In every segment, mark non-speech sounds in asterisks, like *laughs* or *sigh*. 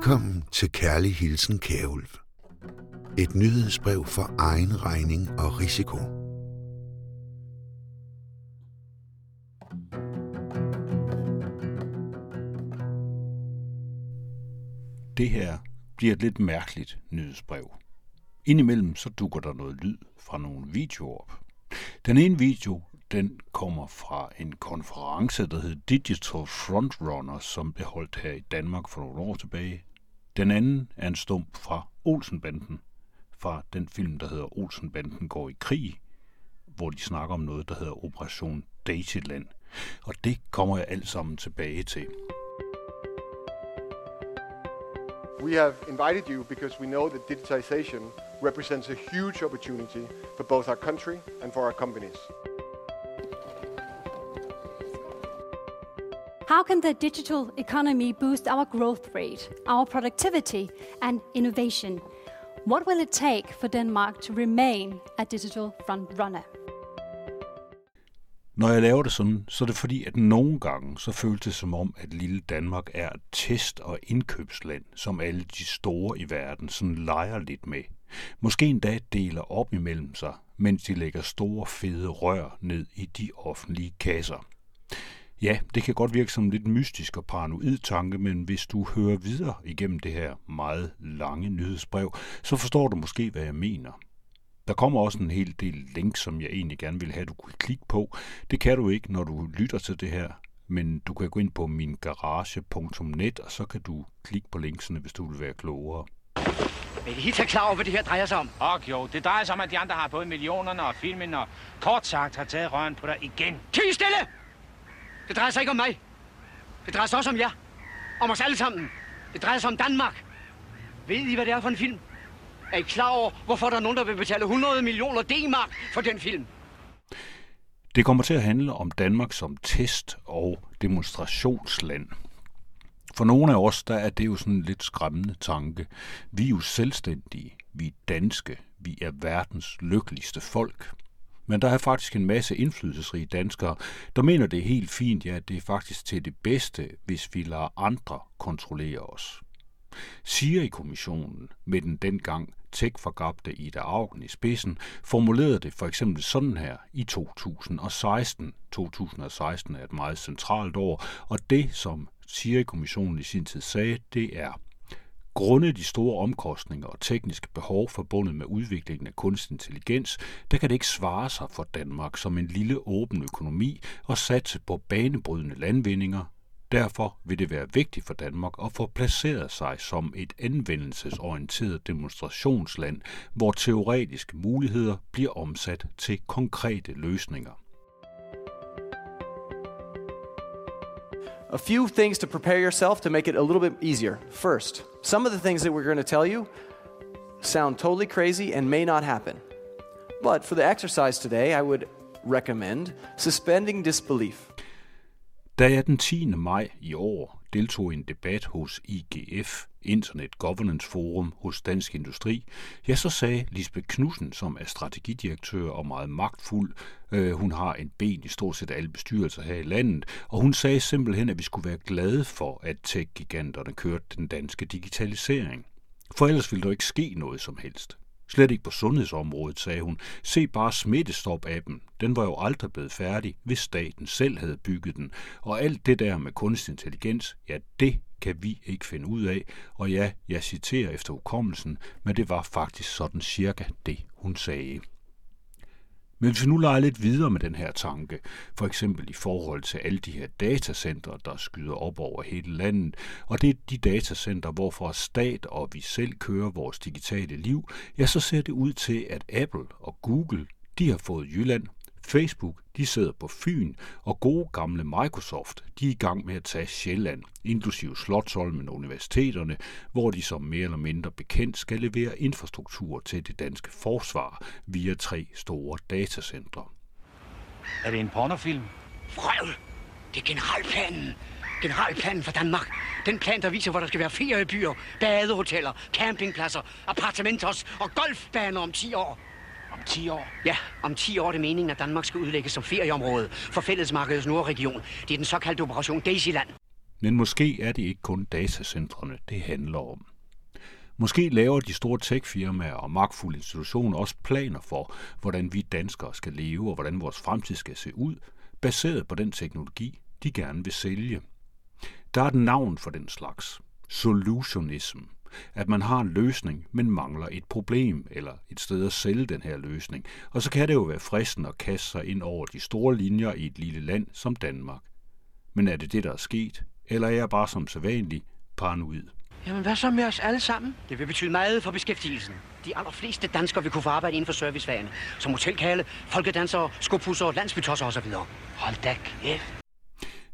Velkommen til Kærlig Hilsen Kærulf. Et nyhedsbrev for egen regning og risiko. Det her bliver et lidt mærkeligt nyhedsbrev. Indimellem så dukker der noget lyd fra nogle videoer op. Den ene video, den kommer fra en konference, der hedder Digital Frontrunner, som blev holdt her i Danmark for nogle år tilbage. Den anden er en stump fra Olsenbanden, fra den film, der hedder Olsenbanden går i krig, hvor de snakker om noget, der hedder Operation Daisyland. Og det kommer jeg alt sammen tilbage til. We have invited you because we know that digitization represents a huge opportunity for both our country and for our companies. How can the digital economy boost our growth rate, our productivity, and innovation? What will it take for Denmark to remain a digital frontrunner? Når jeg laver det sådan, så er det fordi, at nogle gange så føles det som om, at lille Danmark er et test- og indkøbsland, som alle de store i verden sådan leger lidt med. Måske endda deler op imellem sig, mens de lægger store fede rør ned i de offentlige kasser. Ja, det kan godt virke som en lidt mystisk og paranoid tanke, men hvis du hører videre igennem det her meget lange nyhedsbrev, så forstår du måske, hvad jeg mener. Der kommer også en hel del links, som jeg egentlig gerne vil have, du kunne klikke på. Det kan du ikke, når du lytter til det her, men du kan gå ind på min garage.net, og så kan du klikke på linksene, hvis du vil være klogere. Er I helt klar over, hvad det her drejer sig om? Og jo, det drejer sig om, at de andre har både millionerne og filmen, og kort sagt har taget røren på dig igen. Tig stille! Det drejer sig ikke om mig. Det drejer sig også om jer. Om os alle sammen. Det drejer sig om Danmark. Ved I, hvad det er for en film? Er I klar over, hvorfor der er nogen, der vil betale 100 millioner D-mark for den film? Det kommer til at handle om Danmark som test- og demonstrationsland. For nogle af os, der er det jo sådan en lidt skræmmende tanke. Vi er jo selvstændige, vi er danske, vi er verdens lykkeligste folk. Men der er faktisk en masse indflydelsesrige danskere, der mener det er helt fint, ja, det er faktisk til det bedste, hvis vi lader andre kontrollere os. Siger i kommissionen med den dengang tech-forgabte Ida Augen i spidsen, formulerede det for eksempel sådan her i 2016. 2016 er et meget centralt år, og det, som Siri-kommissionen i sin tid sagde, det er, Grundet de store omkostninger og tekniske behov forbundet med udviklingen af kunstig intelligens, der kan det ikke svare sig for Danmark som en lille åben økonomi og satse på banebrydende landvindinger. Derfor vil det være vigtigt for Danmark at få placeret sig som et anvendelsesorienteret demonstrationsland, hvor teoretiske muligheder bliver omsat til konkrete løsninger. A few things to prepare yourself to make it a little bit easier. First, some of the things that we're going to tell you sound totally crazy and may not happen. But for the exercise today, I would recommend suspending disbelief. Da jeg den 10. maj i år deltog i en debat hos IGF, Internet Governance Forum hos Dansk Industri, ja, så sagde Lisbeth Knudsen, som er strategidirektør og meget magtfuld, øh, hun har en ben i stort set alle bestyrelser her i landet, og hun sagde simpelthen, at vi skulle være glade for, at tech-giganterne kørte den danske digitalisering. For ellers ville der ikke ske noget som helst. Slet ikke på sundhedsområdet, sagde hun. Se bare smittestop-appen. Den var jo aldrig blevet færdig, hvis staten selv havde bygget den. Og alt det der med kunstig intelligens, ja, det kan vi ikke finde ud af. Og ja, jeg citerer efter hukommelsen, men det var faktisk sådan cirka det, hun sagde. Men hvis vi nu leger lidt videre med den her tanke, for eksempel i forhold til alle de her datacenter, der skyder op over hele landet, og det er de datacenter, hvorfor stat og vi selv kører vores digitale liv, ja, så ser det ud til, at Apple og Google, de har fået Jylland, Facebook, de sidder på Fyn, og gode gamle Microsoft, de er i gang med at tage Sjælland, inklusive Slottholmen og universiteterne, hvor de som mere eller mindre bekendt skal levere infrastruktur til det danske forsvar via tre store datacentre. Er det en pornofilm? Frøl! Det er generalplanen. Generalplanen for Danmark. Den plan, der viser, hvor der skal være feriebyer, badehoteller, campingpladser, appartementos og golfbaner om 10 år. Om 10 år? Ja, om 10 år er det meningen, at Danmark skal udlægges som ferieområde for fællesmarkedets nordregion. Det er den såkaldte Operation Daisyland. Men måske er det ikke kun datacentrene, det handler om. Måske laver de store techfirmaer og magtfulde institutioner også planer for, hvordan vi danskere skal leve og hvordan vores fremtid skal se ud, baseret på den teknologi, de gerne vil sælge. Der er et navn for den slags. Solutionism. At man har en løsning, men mangler et problem eller et sted at sælge den her løsning. Og så kan det jo være fristen at kaste sig ind over de store linjer i et lille land som Danmark. Men er det det, der er sket? Eller er jeg bare som sædvanlig paranoid? Jamen, hvad så med os alle sammen? Det vil betyde meget for beskæftigelsen. De allerfleste danskere vil kunne få arbejde inden for servicefagene, som hotelkale, folkedansere, skopusser, landsbytosser osv. Hold da kæft.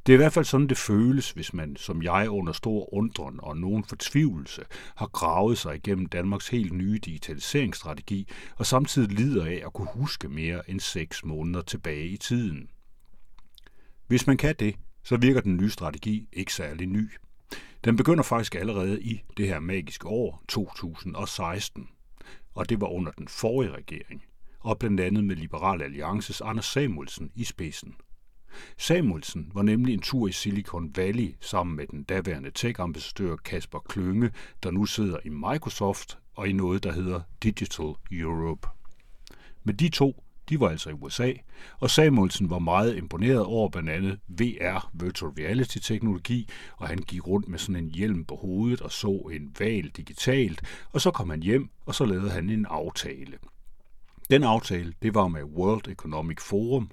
Det er i hvert fald sådan, det føles, hvis man, som jeg, under stor undren og nogen fortvivlelse, har gravet sig igennem Danmarks helt nye digitaliseringsstrategi, og samtidig lider af at kunne huske mere end seks måneder tilbage i tiden. Hvis man kan det, så virker den nye strategi ikke særlig ny. Den begynder faktisk allerede i det her magiske år 2016, og det var under den forrige regering, og blandt andet med Liberal Alliances Anders Samuelsen i spidsen. Samuelsen var nemlig en tur i Silicon Valley sammen med den daværende tech-ambassadør Kasper Klynge, der nu sidder i Microsoft og i noget, der hedder Digital Europe. Med de to de var altså i USA, og Samuelsen var meget imponeret over blandt andet VR, Virtual Reality teknologi, og han gik rundt med sådan en hjelm på hovedet og så en val digitalt, og så kom han hjem, og så lavede han en aftale. Den aftale, det var med World Economic Forum,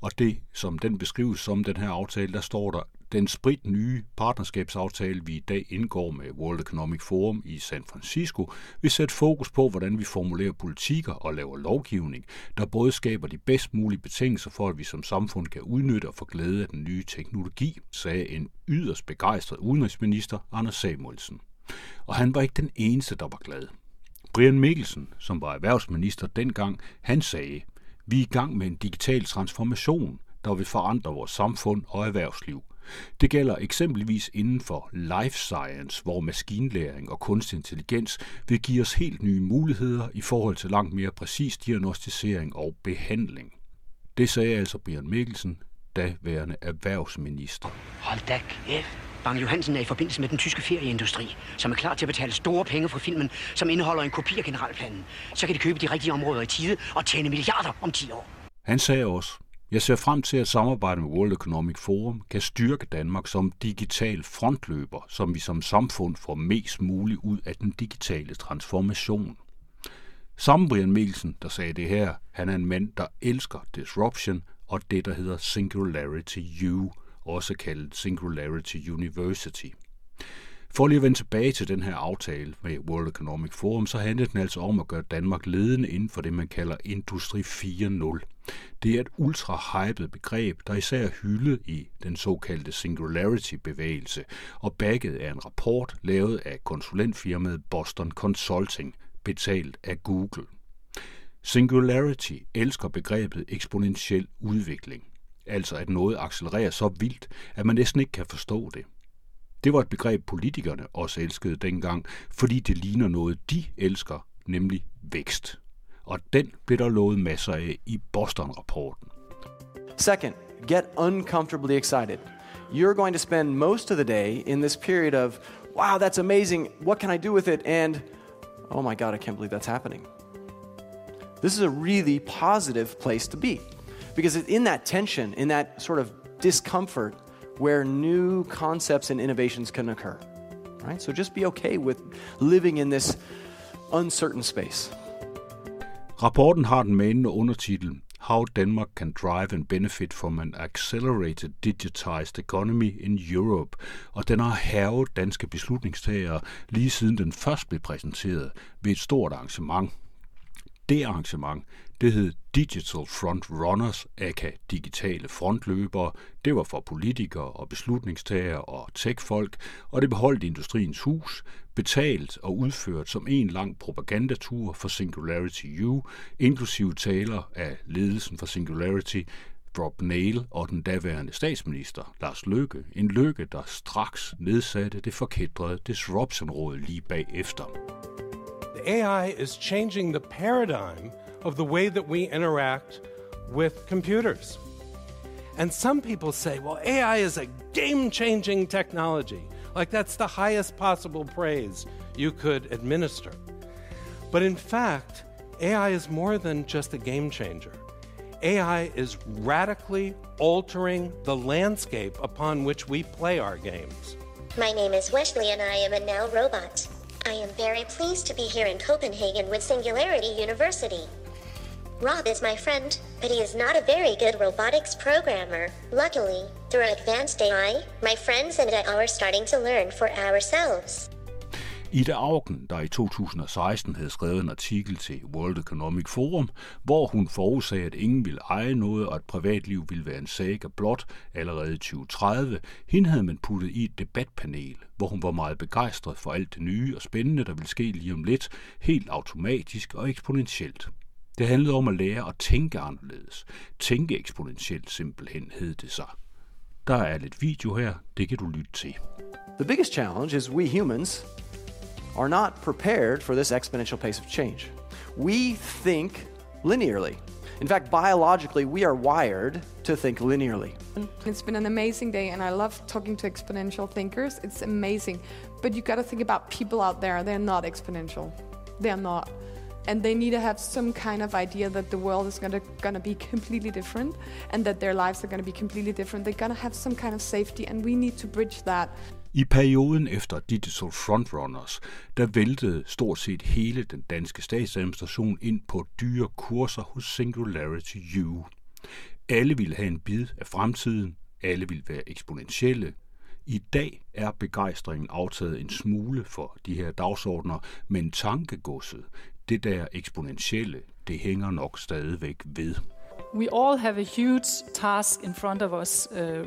og det, som den beskrives som den her aftale, der står der, den sprit nye partnerskabsaftale, vi i dag indgår med World Economic Forum i San Francisco, vil sætte fokus på, hvordan vi formulerer politikker og laver lovgivning, der både skaber de bedst mulige betingelser for, at vi som samfund kan udnytte og få glæde af den nye teknologi, sagde en yderst begejstret udenrigsminister, Anders Samuelsen. Og han var ikke den eneste, der var glad. Brian Mikkelsen, som var erhvervsminister dengang, han sagde, vi er i gang med en digital transformation, der vil forandre vores samfund og erhvervsliv. Det gælder eksempelvis inden for life science, hvor maskinlæring og kunstig intelligens vil give os helt nye muligheder i forhold til langt mere præcis diagnostisering og behandling. Det sagde altså Bjørn Mikkelsen, daværende erhvervsminister. Hold da kæft. Bang Johansen er i forbindelse med den tyske ferieindustri, som er klar til at betale store penge for filmen, som indeholder en kopi af generalplanen. Så kan de købe de rigtige områder i tide og tjene milliarder om 10 år. Han sagde også, jeg ser frem til at samarbejde med World Economic Forum kan styrke Danmark som digital frontløber, som vi som samfund får mest muligt ud af den digitale transformation. Samme Brian Mikkelsen, der sagde det her, han er en mand, der elsker disruption og det, der hedder Singularity U, også kaldet Singularity University. For lige at vende tilbage til den her aftale med World Economic Forum, så handler den altså om at gøre Danmark ledende inden for det, man kalder Industri 4.0. Det er et ultra-hypet begreb, der især er hyldet i den såkaldte Singularity-bevægelse og bagget af en rapport lavet af konsulentfirmaet Boston Consulting, betalt af Google. Singularity elsker begrebet eksponentiel udvikling, altså at noget accelererer så vildt, at man næsten ikke kan forstå det. Det var et begreb, politikerne også elskede dengang, fordi det ligner noget, de elsker, nemlig vækst. Og den blev der lovet masser af i Boston-rapporten. Second, get uncomfortably excited. You're going to spend most of the day in this period of, wow, that's amazing. What can I do with it? And, oh my God, I can't believe that's happening. This is a really positive place to be because it's in that tension, in that sort of discomfort, where new concepts and innovations can occur. Right? So just be okay with living in this uncertain space. Rapporten har den manende undertitel How Denmark Can Drive and Benefit from an Accelerated Digitized Economy in Europe, og den har hervet danske beslutningstagere lige siden den først blev præsenteret ved et stort arrangement. Det arrangement, det hed Digital Front Runners, aka digitale frontløbere. Det var for politikere og beslutningstagere og techfolk, og det beholdt Industriens Hus, betalt og udført som en lang propagandatur for Singularity U, inklusive taler af ledelsen for Singularity, Rob Nail og den daværende statsminister, Lars Løkke. En Løkke, der straks nedsatte det forkædrede Disruption-råd lige bagefter. The AI is changing the paradigm of the way that we interact with computers. And some people say, well, AI is a game changing technology. Like that's the highest possible praise you could administer. But in fact, AI is more than just a game changer. AI is radically altering the landscape upon which we play our games. My name is Wesley and I am a now robot. I am very pleased to be here in Copenhagen with Singularity University. Rob is my friend, but he is not a very good robotics programmer. Luckily, through advanced AI, my friends and I are starting to learn for ourselves. Ida Augen, der i 2016 havde skrevet en artikel til World Economic Forum, hvor hun forudsagde, at ingen ville eje noget, og at privatliv ville være en sag af blot allerede i 2030, hende havde man puttet i et debatpanel, hvor hun var meget begejstret for alt det nye og spændende, der ville ske lige om lidt, helt automatisk og eksponentielt. Det handlede om at lære at tænke anderledes. Tænke eksponentielt simpelthen hed det sig. Der er lidt video her, det kan du lytte til. The biggest challenge is we humans are not prepared for this exponential pace of change. We think linearly. In fact, biologically, we are wired to think linearly. It's been an amazing day, and I love talking to exponential thinkers. It's amazing. But you've got to think about people out there, they're not exponential. They're not. And they need to have some kind of idea that the world is gonna, gonna be completely different and that their lives are gonna be completely different. They're gonna have some kind of safety, and we need to bridge that. I perioden efter Digital Frontrunners, der væltede stort set hele den danske statsadministration ind på dyre kurser hos Singularity U. Alle ville have en bid af fremtiden, alle ville være eksponentielle. I dag er begejstringen aftaget en smule for de her dagsordner, men tankegodset, det der eksponentielle, det hænger nok stadigvæk ved. We all have a huge task in front of us, uh,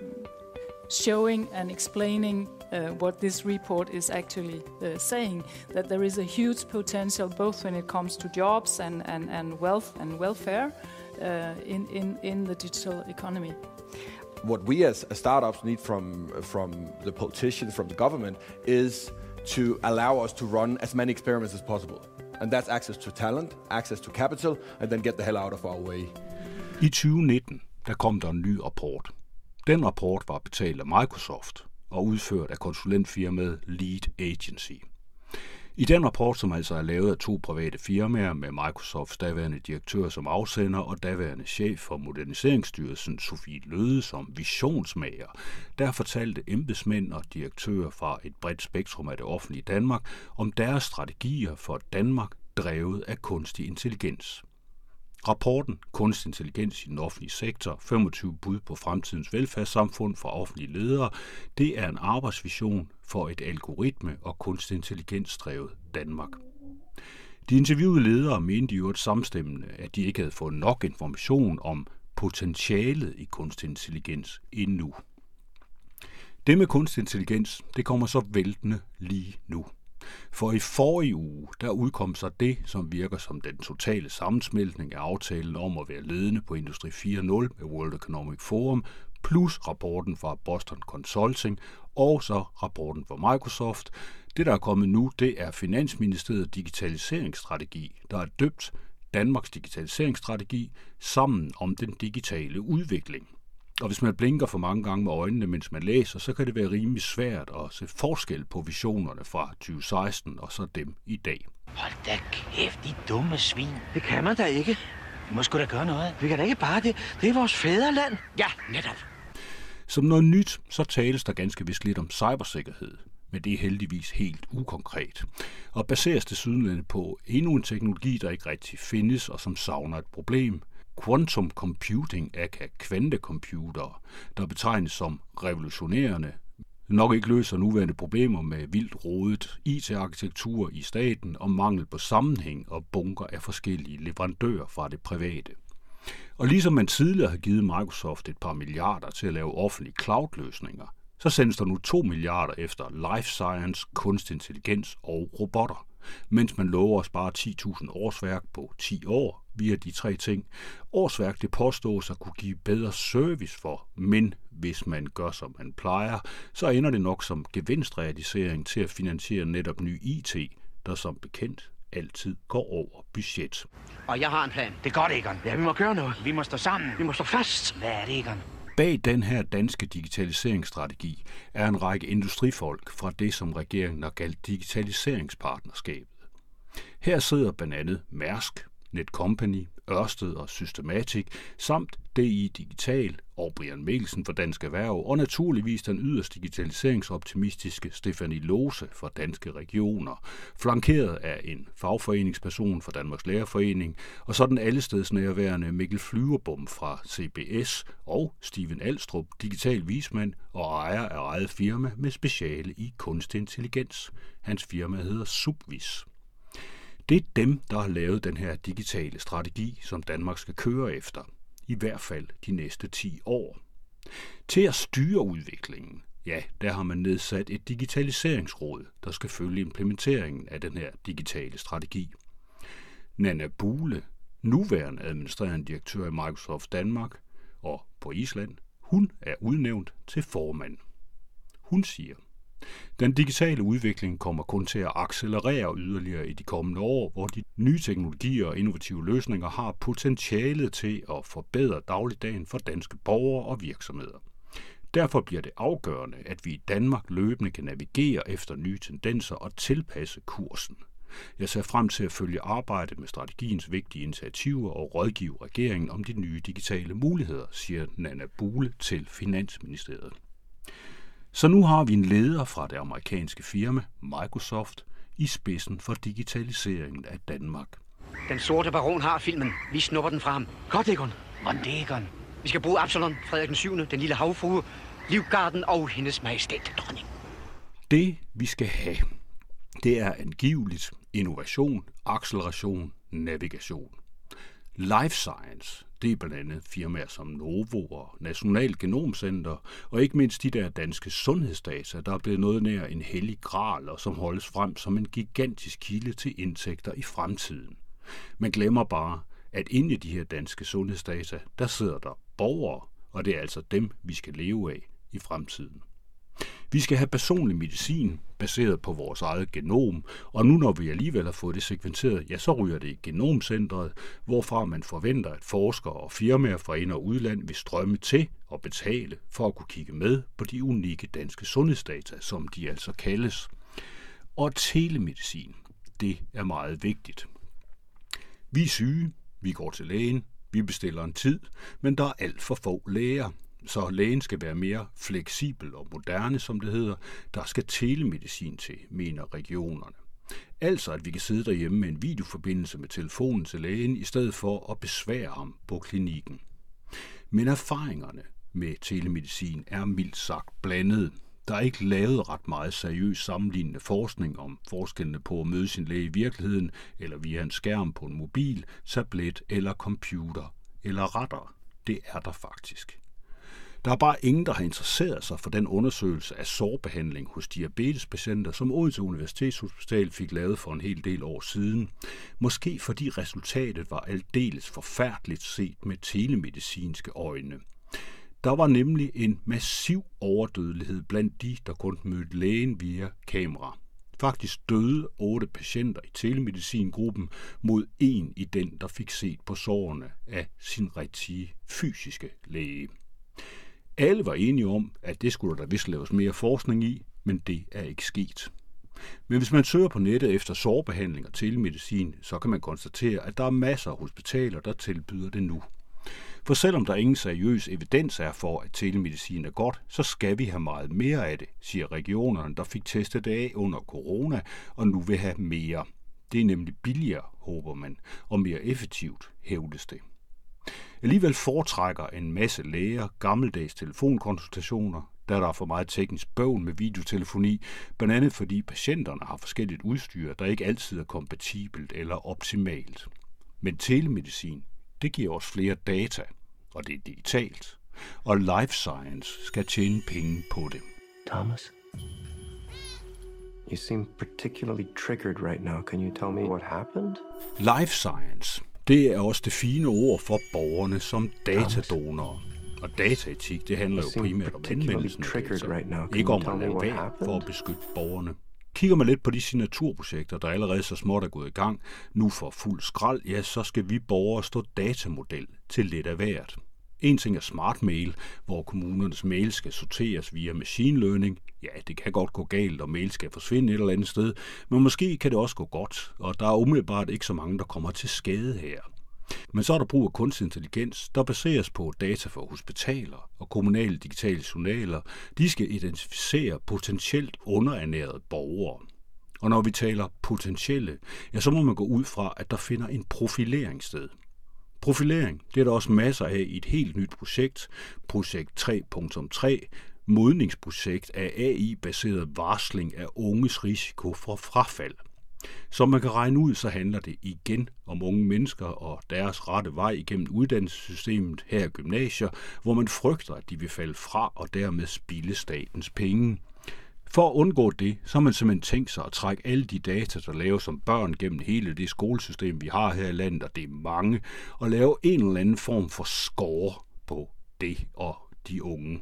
showing and explaining uh, what this report is actually uh, saying that there is a huge potential both when it comes to jobs and, and, and wealth and welfare uh, in, in, in the digital economy. What we as, as startups need from, from the politicians, from the government, is to allow us to run as many experiments as possible. And that's access to talent, access to capital, and then get the hell out of our way. I 2019 der kom der en ny rapport. Den rapport var betalt af Microsoft og udført af konsulentfirmaet Lead Agency. I den rapport, som altså er lavet af to private firmaer med Microsofts daværende direktør som afsender og daværende chef for Moderniseringsstyrelsen Sofie Løde som visionsmager, der fortalte embedsmænd og direktører fra et bredt spektrum af det offentlige Danmark om deres strategier for Danmark drevet af kunstig intelligens. Rapporten Kunstig intelligens i den offentlige sektor, 25 bud på fremtidens velfærdssamfund for offentlige ledere, det er en arbejdsvision for et algoritme- og kunstig intelligensdrevet Danmark. De interviewede ledere mente jo et samstemmende, at de ikke havde fået nok information om potentialet i kunstig intelligens endnu. Det med kunstig intelligens, det kommer så væltende lige nu. For i forrige uge, der udkom så det, som virker som den totale sammensmeltning af aftalen om at være ledende på Industri 4.0 med World Economic Forum, plus rapporten fra Boston Consulting, og så rapporten fra Microsoft. Det, der er kommet nu, det er Finansministeriet digitaliseringsstrategi, der er døbt Danmarks digitaliseringsstrategi sammen om den digitale udvikling. Og hvis man blinker for mange gange med øjnene, mens man læser, så kan det være rimelig svært at se forskel på visionerne fra 2016 og så dem i dag. Hold da kæft, de dumme svin. Det kan man da ikke. Vi må sgu da gøre noget. Vi kan da ikke bare det. Det er vores fædreland. Ja, netop. Som noget nyt, så tales der ganske vist lidt om cybersikkerhed, men det er heldigvis helt ukonkret, og baseres desuden på endnu en teknologi, der ikke rigtig findes og som savner et problem, quantum computing, aka kvantecomputer, der betegnes som revolutionerende, nok ikke løser nuværende problemer med vildt rodet IT-arkitektur i staten og mangel på sammenhæng og bunker af forskellige leverandører fra det private. Og ligesom man tidligere har givet Microsoft et par milliarder til at lave offentlige cloud-løsninger, så sendes der nu 2 milliarder efter life science, kunstig intelligens og robotter, mens man lover at spare 10.000 årsværk på 10 år via de tre ting. Årsværk det påstås at kunne give bedre service for, men hvis man gør som man plejer, så ender det nok som gevinstrealisering til at finansiere netop ny IT, der som bekendt altid går over budget. Og jeg har en plan. Det er godt, Egon. Ja, vi må gøre noget. Vi må stå sammen. Vi må stå fast. Hvad er det, Egon? Bag den her danske digitaliseringsstrategi er en række industrifolk fra det, som regeringen har kaldt digitaliseringspartnerskabet. Her sidder blandt andet Mærsk, Netcompany, Ørsted og Systematik, samt DI Digital og Brian Mikkelsen for Dansk Erhverv, og naturligvis den yderst digitaliseringsoptimistiske Stefanie Lose fra Danske Regioner, flankeret af en fagforeningsperson fra Danmarks Lærerforening, og så den allesteds nærværende Mikkel Flyverbom fra CBS og Steven Alstrup, digital vismand og ejer af eget firma med speciale i kunstig intelligens. Hans firma hedder Subvis. Det er dem, der har lavet den her digitale strategi, som Danmark skal køre efter, i hvert fald de næste 10 år. Til at styre udviklingen, ja, der har man nedsat et digitaliseringsråd, der skal følge implementeringen af den her digitale strategi. Nana Bule, nuværende administrerende direktør i Microsoft Danmark og på Island, hun er udnævnt til formand. Hun siger, den digitale udvikling kommer kun til at accelerere yderligere i de kommende år, hvor de nye teknologier og innovative løsninger har potentialet til at forbedre dagligdagen for danske borgere og virksomheder. Derfor bliver det afgørende, at vi i Danmark løbende kan navigere efter nye tendenser og tilpasse kursen. Jeg ser frem til at følge arbejdet med strategiens vigtige initiativer og rådgive regeringen om de nye digitale muligheder, siger Nana Bule til Finansministeriet. Så nu har vi en leder fra det amerikanske firma Microsoft i spidsen for digitaliseringen af Danmark. Den sorte baron har filmen. Vi snupper den fra ham. Godt, Egon. Hvordan det, Egon? Vi skal bruge Absalon, Frederik den 7., den lille havfrue, Livgarden og hendes majestæt, dronning. Det, vi skal have, det er angiveligt innovation, acceleration, navigation. Life Science, det er blandt andet firmaer som Novo og National Genomcenter, og ikke mindst de der danske sundhedsdata, der er blevet noget nær en hellig gral, og som holdes frem som en gigantisk kilde til indtægter i fremtiden. Man glemmer bare, at inde i de her danske sundhedsdata, der sidder der borgere, og det er altså dem, vi skal leve af i fremtiden. Vi skal have personlig medicin baseret på vores eget genom, og nu når vi alligevel har fået det sekventeret, ja, så ryger det i genomcentret, hvorfra man forventer, at forskere og firmaer fra ind- og udland vil strømme til og betale for at kunne kigge med på de unikke danske sundhedsdata, som de altså kaldes. Og telemedicin, det er meget vigtigt. Vi er syge, vi går til lægen, vi bestiller en tid, men der er alt for få læger så lægen skal være mere fleksibel og moderne, som det hedder. Der skal telemedicin til, mener regionerne. Altså at vi kan sidde derhjemme med en videoforbindelse med telefonen til lægen, i stedet for at besvære ham på klinikken. Men erfaringerne med telemedicin er mildt sagt blandet. Der er ikke lavet ret meget seriøs sammenlignende forskning om forskellene på at møde sin læge i virkeligheden, eller via en skærm på en mobil, tablet eller computer, eller retter. Det er der faktisk. Der er bare ingen, der har interesseret sig for den undersøgelse af sårbehandling hos diabetespatienter, som Odense Universitetshospital fik lavet for en hel del år siden. Måske fordi resultatet var aldeles forfærdeligt set med telemedicinske øjne. Der var nemlig en massiv overdødelighed blandt de, der kun mødte lægen via kamera. Faktisk døde otte patienter i telemedicingruppen mod en i den, der fik set på sårene af sin rigtige fysiske læge. Alle var enige om, at det skulle der vist laves mere forskning i, men det er ikke sket. Men hvis man søger på nettet efter sårbehandling og telemedicin, så kan man konstatere, at der er masser af hospitaler, der tilbyder det nu. For selvom der ingen seriøs evidens er for, at telemedicin er godt, så skal vi have meget mere af det, siger regionerne, der fik testet det af under corona og nu vil have mere. Det er nemlig billigere, håber man, og mere effektivt, hævdes det. Alligevel foretrækker en masse læger gammeldags telefonkonsultationer, da der er for meget teknisk bøvl med videotelefoni, blandt andet fordi patienterne har forskelligt udstyr, der ikke altid er kompatibelt eller optimalt. Men telemedicin, det giver os flere data, og det er digitalt. Og life science skal tjene penge på det. Thomas? You seem particularly triggered right now. Can you tell me what happened? Life science det er også det fine ord for borgerne som datadonorer. Og dataetik, det handler jo primært om anvendelsen af data, ikke om at lade være for at beskytte borgerne. Kigger man lidt på de signaturprojekter, der allerede så småt er gået i gang, nu for fuld skrald, ja, så skal vi borgere stå datamodel til lidt af hvert. En ting er smart mail, hvor kommunernes mail skal sorteres via machine learning. Ja, det kan godt gå galt, og mail skal forsvinde et eller andet sted, men måske kan det også gå godt, og der er umiddelbart ikke så mange, der kommer til skade her. Men så er der brug af kunstig intelligens, der baseres på data fra hospitaler og kommunale digitale journaler. De skal identificere potentielt underernærede borgere. Og når vi taler potentielle, ja, så må man gå ud fra, at der finder en profilering sted. Profilering, det er der også masser af i et helt nyt projekt, projekt 3.3, modningsprojekt af AI-baseret varsling af unges risiko for frafald. Som man kan regne ud, så handler det igen om unge mennesker og deres rette vej igennem uddannelsessystemet her i gymnasier, hvor man frygter, at de vil falde fra og dermed spille statens penge. For at undgå det, så har man simpelthen tænkt sig at trække alle de data, der laves som børn gennem hele det skolesystem, vi har her i landet, og det er mange, og lave en eller anden form for score på det og de unge.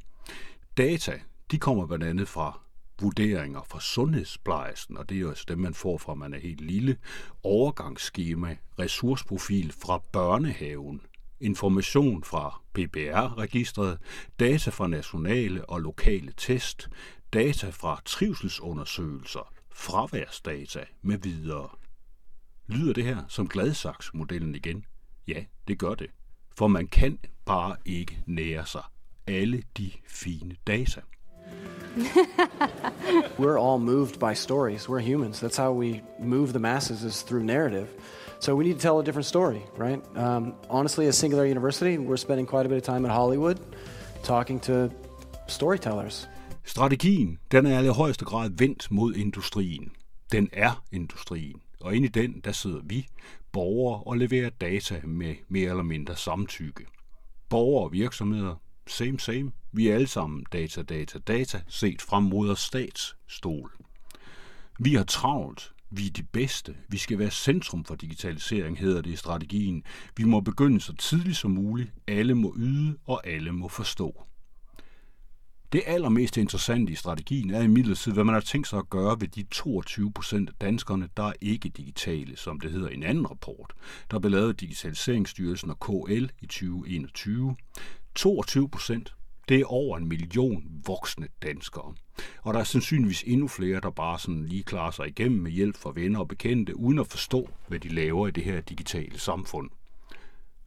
Data, de kommer blandt andet fra vurderinger fra sundhedsplejersken, og det er jo altså dem, man får fra, man er helt lille, overgangsskema, ressourceprofil fra børnehaven, information fra PPR-registret, data fra nationale og lokale test, data fra trivselsundersøgelser, fraværsdata med videre. Lyder det her som Gladsaks-modellen igen? Ja, det gør det. For man kan bare ikke nære sig alle de fine data. *laughs* We're all moved by stories. We're humans. That's how we move the masses is through narrative. So we need to tell a different story, right? Um, honestly, at Singular University, we're spending quite a bit of time at Hollywood talking to storytellers. Strategien, den er i højeste grad vendt mod industrien. Den er industrien, og inde i den, der sidder vi, borgere, og leverer data med mere eller mindre samtykke. Borgere og virksomheder, same same. Vi er alle sammen data, data, data, set frem mod statsstol. Vi har travlt. Vi er de bedste. Vi skal være centrum for digitalisering, hedder det i strategien. Vi må begynde så tidligt som muligt. Alle må yde, og alle må forstå. Det allermest interessante i strategien er imidlertid, hvad man har tænkt sig at gøre ved de 22 procent af danskerne, der er ikke digitale, som det hedder i en anden rapport, der blev lavet af Digitaliseringsstyrelsen og KL i 2021. 22 procent, det er over en million voksne danskere. Og der er sandsynligvis endnu flere, der bare sådan lige klarer sig igennem med hjælp fra venner og bekendte, uden at forstå, hvad de laver i det her digitale samfund.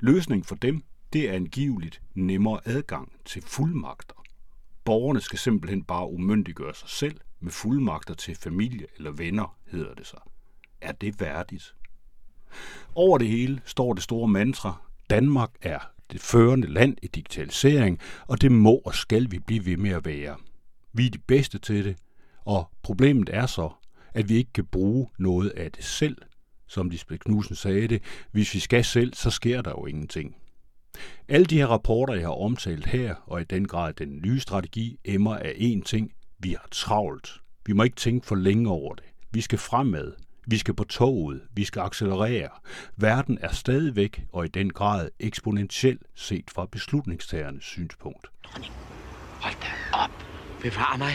Løsningen for dem, det er angiveligt nemmere adgang til fuldmagter. Borgerne skal simpelthen bare umyndiggøre sig selv med fuldmagter til familie eller venner, hedder det sig. Er det værdigt? Over det hele står det store mantra, Danmark er det førende land i digitalisering, og det må og skal vi blive ved med at være. Vi er de bedste til det, og problemet er så, at vi ikke kan bruge noget af det selv. Som Lisbeth Knudsen sagde det, hvis vi skal selv, så sker der jo ingenting. Alle de her rapporter, jeg har omtalt her, og i den grad den nye strategi, emmer af én ting. Vi har travlt. Vi må ikke tænke for længe over det. Vi skal fremad. Vi skal på toget. Vi skal accelerere. Verden er stadigvæk og i den grad eksponentiel set fra beslutningstagernes synspunkt. Hold da op. Bevar mig.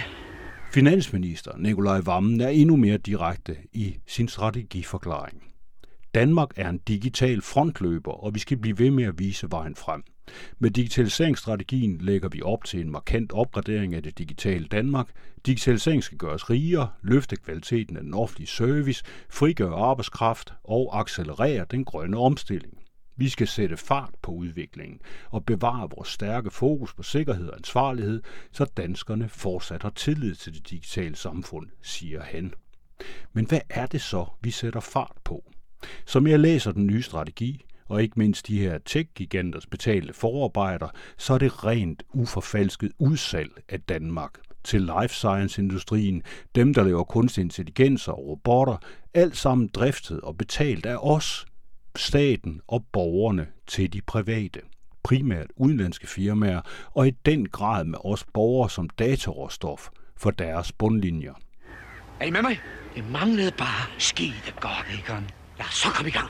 Finansminister Nikolaj Vammen er endnu mere direkte i sin strategiforklaring. Danmark er en digital frontløber, og vi skal blive ved med at vise vejen frem. Med digitaliseringsstrategien lægger vi op til en markant opgradering af det digitale Danmark. Digitalisering skal gøres rigere, løfte kvaliteten af den offentlige service, frigøre arbejdskraft og accelerere den grønne omstilling. Vi skal sætte fart på udviklingen og bevare vores stærke fokus på sikkerhed og ansvarlighed, så danskerne fortsat har tillid til det digitale samfund, siger han. Men hvad er det så, vi sætter fart på? Som jeg læser den nye strategi, og ikke mindst de her tech-giganters betalte forarbejder, så er det rent uforfalsket udsalg af Danmark til life science-industrien, dem der laver kunstig intelligens og robotter, alt sammen driftet og betalt af os, staten og borgerne til de private primært udenlandske firmaer, og i den grad med os borgere som dataråstof for deres bundlinjer. Er I med mig? Det manglede bare skide godt, Egon. Lad os så komme i gang.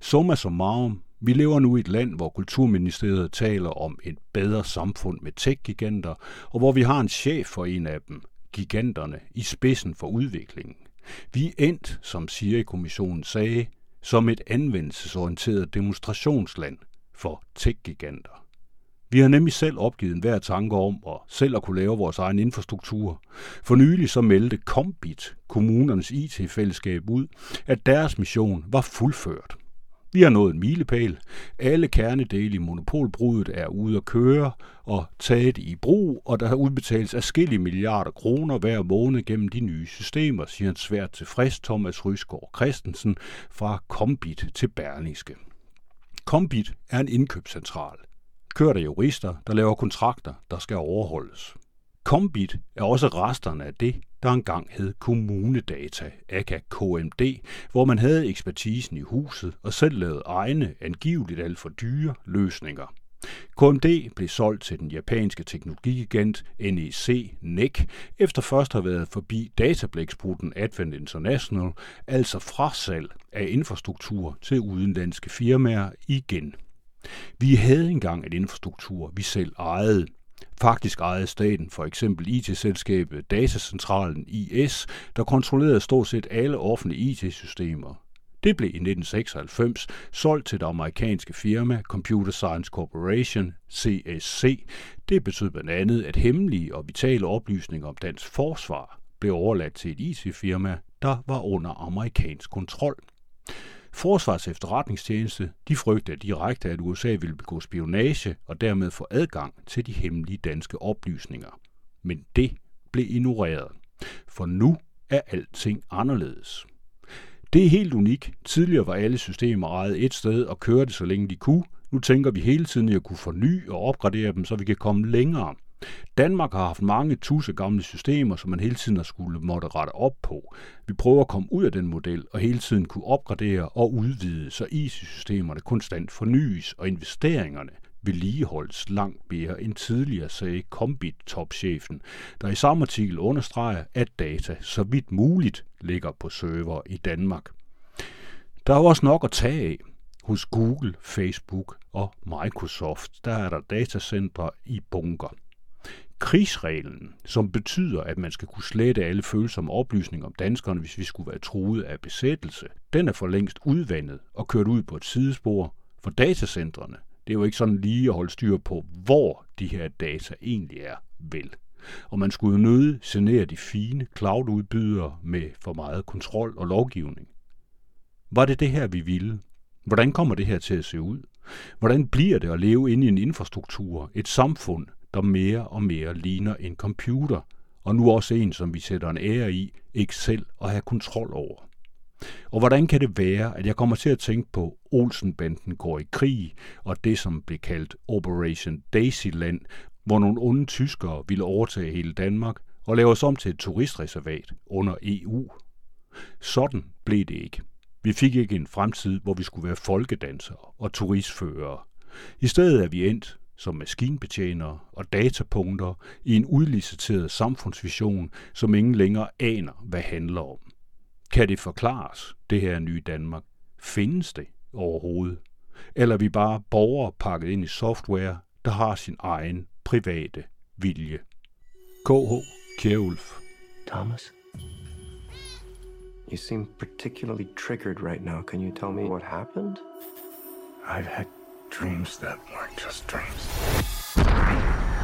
Summa summarum, vi lever nu i et land, hvor Kulturministeriet taler om et bedre samfund med tech-giganter, og hvor vi har en chef for en af dem, giganterne, i spidsen for udviklingen. Vi er endt, som Siri-kommissionen sagde, som et anvendelsesorienteret demonstrationsland for tech-giganter. Vi har nemlig selv opgivet enhver tanke om at selv at kunne lave vores egen infrastruktur. For nylig så meldte Kombit, kommunernes IT-fællesskab, ud, at deres mission var fuldført. Vi har nået en milepæl. Alle kernedele i monopolbruddet er ude at køre og taget i brug, og der har udbetales afskillige milliarder kroner hver måned gennem de nye systemer, siger en svært tilfreds Thomas Rysgaard Christensen fra Kombit til Berlingske. Kombit er en indkøbscentral. Kørt af jurister, der laver kontrakter, der skal overholdes. Kombit er også resterne af det, der engang hed Kommunedata, aka KMD, hvor man havde ekspertisen i huset og selv lavede egne, angiveligt alt for dyre løsninger. KMD blev solgt til den japanske teknologigigant NEC NEC, efter først at have været forbi datablæksbruten Advent International, altså frasalg af infrastruktur til udenlandske firmaer igen. Vi havde engang en infrastruktur, vi selv ejede, Faktisk ejede staten for eksempel IT-selskabet Datacentralen IS, der kontrollerede stort set alle offentlige IT-systemer. Det blev i 1996 solgt til det amerikanske firma Computer Science Corporation, CSC. Det betød blandt andet, at hemmelige og vitale oplysninger om dansk forsvar blev overladt til et IT-firma, der var under amerikansk kontrol. Forsvars efterretningstjeneste de frygtede direkte, at USA ville begå spionage og dermed få adgang til de hemmelige danske oplysninger. Men det blev ignoreret, for nu er alting anderledes. Det er helt unikt. Tidligere var alle systemer ejet et sted og kørte så længe de kunne. Nu tænker vi hele tiden i at kunne forny og opgradere dem, så vi kan komme længere. Danmark har haft mange tusse gamle systemer, som man hele tiden har skulle måtte rette op på. Vi prøver at komme ud af den model og hele tiden kunne opgradere og udvide, så IT-systemerne konstant fornyes og investeringerne vedligeholdes langt mere end tidligere, sagde Kombit-topchefen, der i samme artikel understreger, at data så vidt muligt ligger på server i Danmark. Der er også nok at tage af. Hos Google, Facebook og Microsoft, der er der datacentre i bunker krigsreglen, som betyder, at man skal kunne slette alle følsomme oplysninger om danskerne, hvis vi skulle være truet af besættelse, den er for længst udvandet og kørt ud på et sidespor for datacentrene. Det er jo ikke sådan lige at holde styr på, hvor de her data egentlig er, vel. Og man skulle jo nøde genere de fine cloud-udbydere med for meget kontrol og lovgivning. Var det det her, vi ville? Hvordan kommer det her til at se ud? Hvordan bliver det at leve inde i en infrastruktur, et samfund, der mere og mere ligner en computer, og nu også en, som vi sætter en ære i, ikke selv at have kontrol over. Og hvordan kan det være, at jeg kommer til at tænke på, Olsenbanden går i krig, og det, som blev kaldt Operation Daisyland, hvor nogle onde tyskere ville overtage hele Danmark og lave os om til et turistreservat under EU. Sådan blev det ikke. Vi fik ikke en fremtid, hvor vi skulle være folkedansere og turistførere. I stedet er vi endt som maskinbetjenere og datapunkter i en udliciteret samfundsvision, som ingen længere aner, hvad handler om. Kan det forklares, det her nye Danmark? Findes det overhovedet? Eller er vi bare borgere pakket ind i software, der har sin egen private vilje? KH Kjærulf. Thomas? You seem particularly triggered right now. Can you tell me what happened? I've had dreams that weren't just dreams.